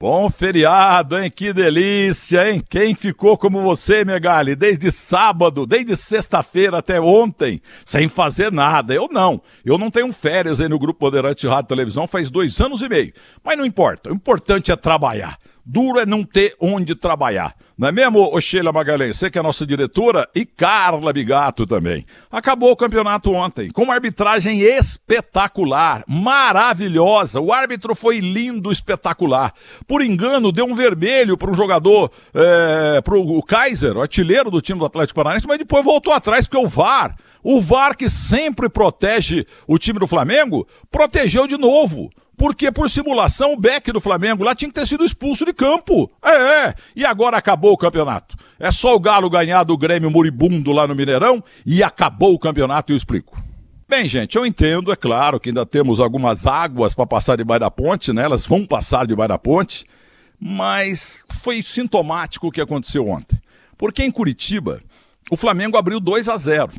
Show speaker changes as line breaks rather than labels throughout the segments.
Bom feriado, hein? Que delícia, hein? Quem ficou como você, Megali, desde sábado, desde sexta-feira até ontem, sem fazer nada? Eu não. Eu não tenho férias aí no Grupo Poderante Rádio Televisão faz dois anos e meio. Mas não importa. O importante é trabalhar. Duro é não ter onde trabalhar. Não é mesmo, Sheila Magalhães? Você que é nossa diretora e Carla Bigato também. Acabou o campeonato ontem, com uma arbitragem espetacular, maravilhosa. O árbitro foi lindo, espetacular. Por engano, deu um vermelho para um jogador, é, para o Kaiser, o artilheiro do time do Atlético Paranaense, mas depois voltou atrás, porque o VAR, o VAR que sempre protege o time do Flamengo, protegeu de novo. Porque por simulação o Beck do Flamengo lá tinha que ter sido expulso de campo. É, é. E agora acabou o campeonato. É só o Galo ganhar do Grêmio moribundo lá no Mineirão e acabou o campeonato, eu explico. Bem, gente, eu entendo, é claro que ainda temos algumas águas para passar debaixo da ponte, né? Elas vão passar debaixo da ponte, mas foi sintomático o que aconteceu ontem. Porque em Curitiba, o Flamengo abriu 2 a 0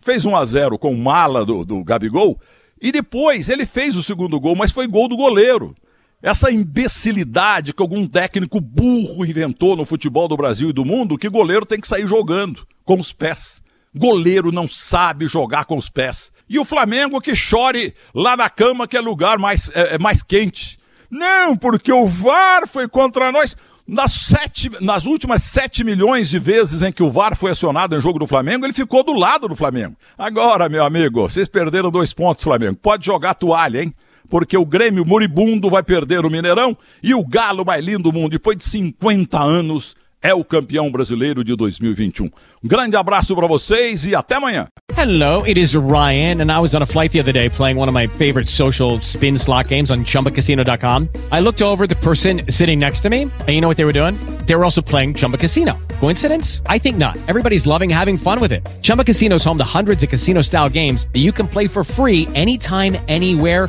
Fez 1 a 0 com mala do, do Gabigol, e depois ele fez o segundo gol, mas foi gol do goleiro. Essa imbecilidade que algum técnico burro inventou no futebol do Brasil e do mundo, que goleiro tem que sair jogando com os pés. Goleiro não sabe jogar com os pés. E o Flamengo que chore lá na cama, que é lugar mais, é, é mais quente. Não, porque o VAR foi contra nós. Nas, sete, nas últimas 7 milhões de vezes em que o VAR foi acionado em jogo do Flamengo, ele ficou do lado do Flamengo. Agora, meu amigo, vocês perderam dois pontos, Flamengo. Pode jogar toalha, hein? Porque o Grêmio moribundo vai perder o Mineirão e o Galo mais lindo do mundo, depois de 50 anos, é o campeão brasileiro de 2021. Um grande abraço para vocês e até amanhã.
Hello, it is Ryan, and I was on a flight the other day playing one of my favorite social spin slot games on chumbacasino.com. I looked over the person sitting next to me, and you know what they were doing? They were also playing Chumba Casino. Coincidence? I think not. Everybody's loving having fun with it. Chumba Casino is home to hundreds of casino style games that you can play for free anytime, anywhere,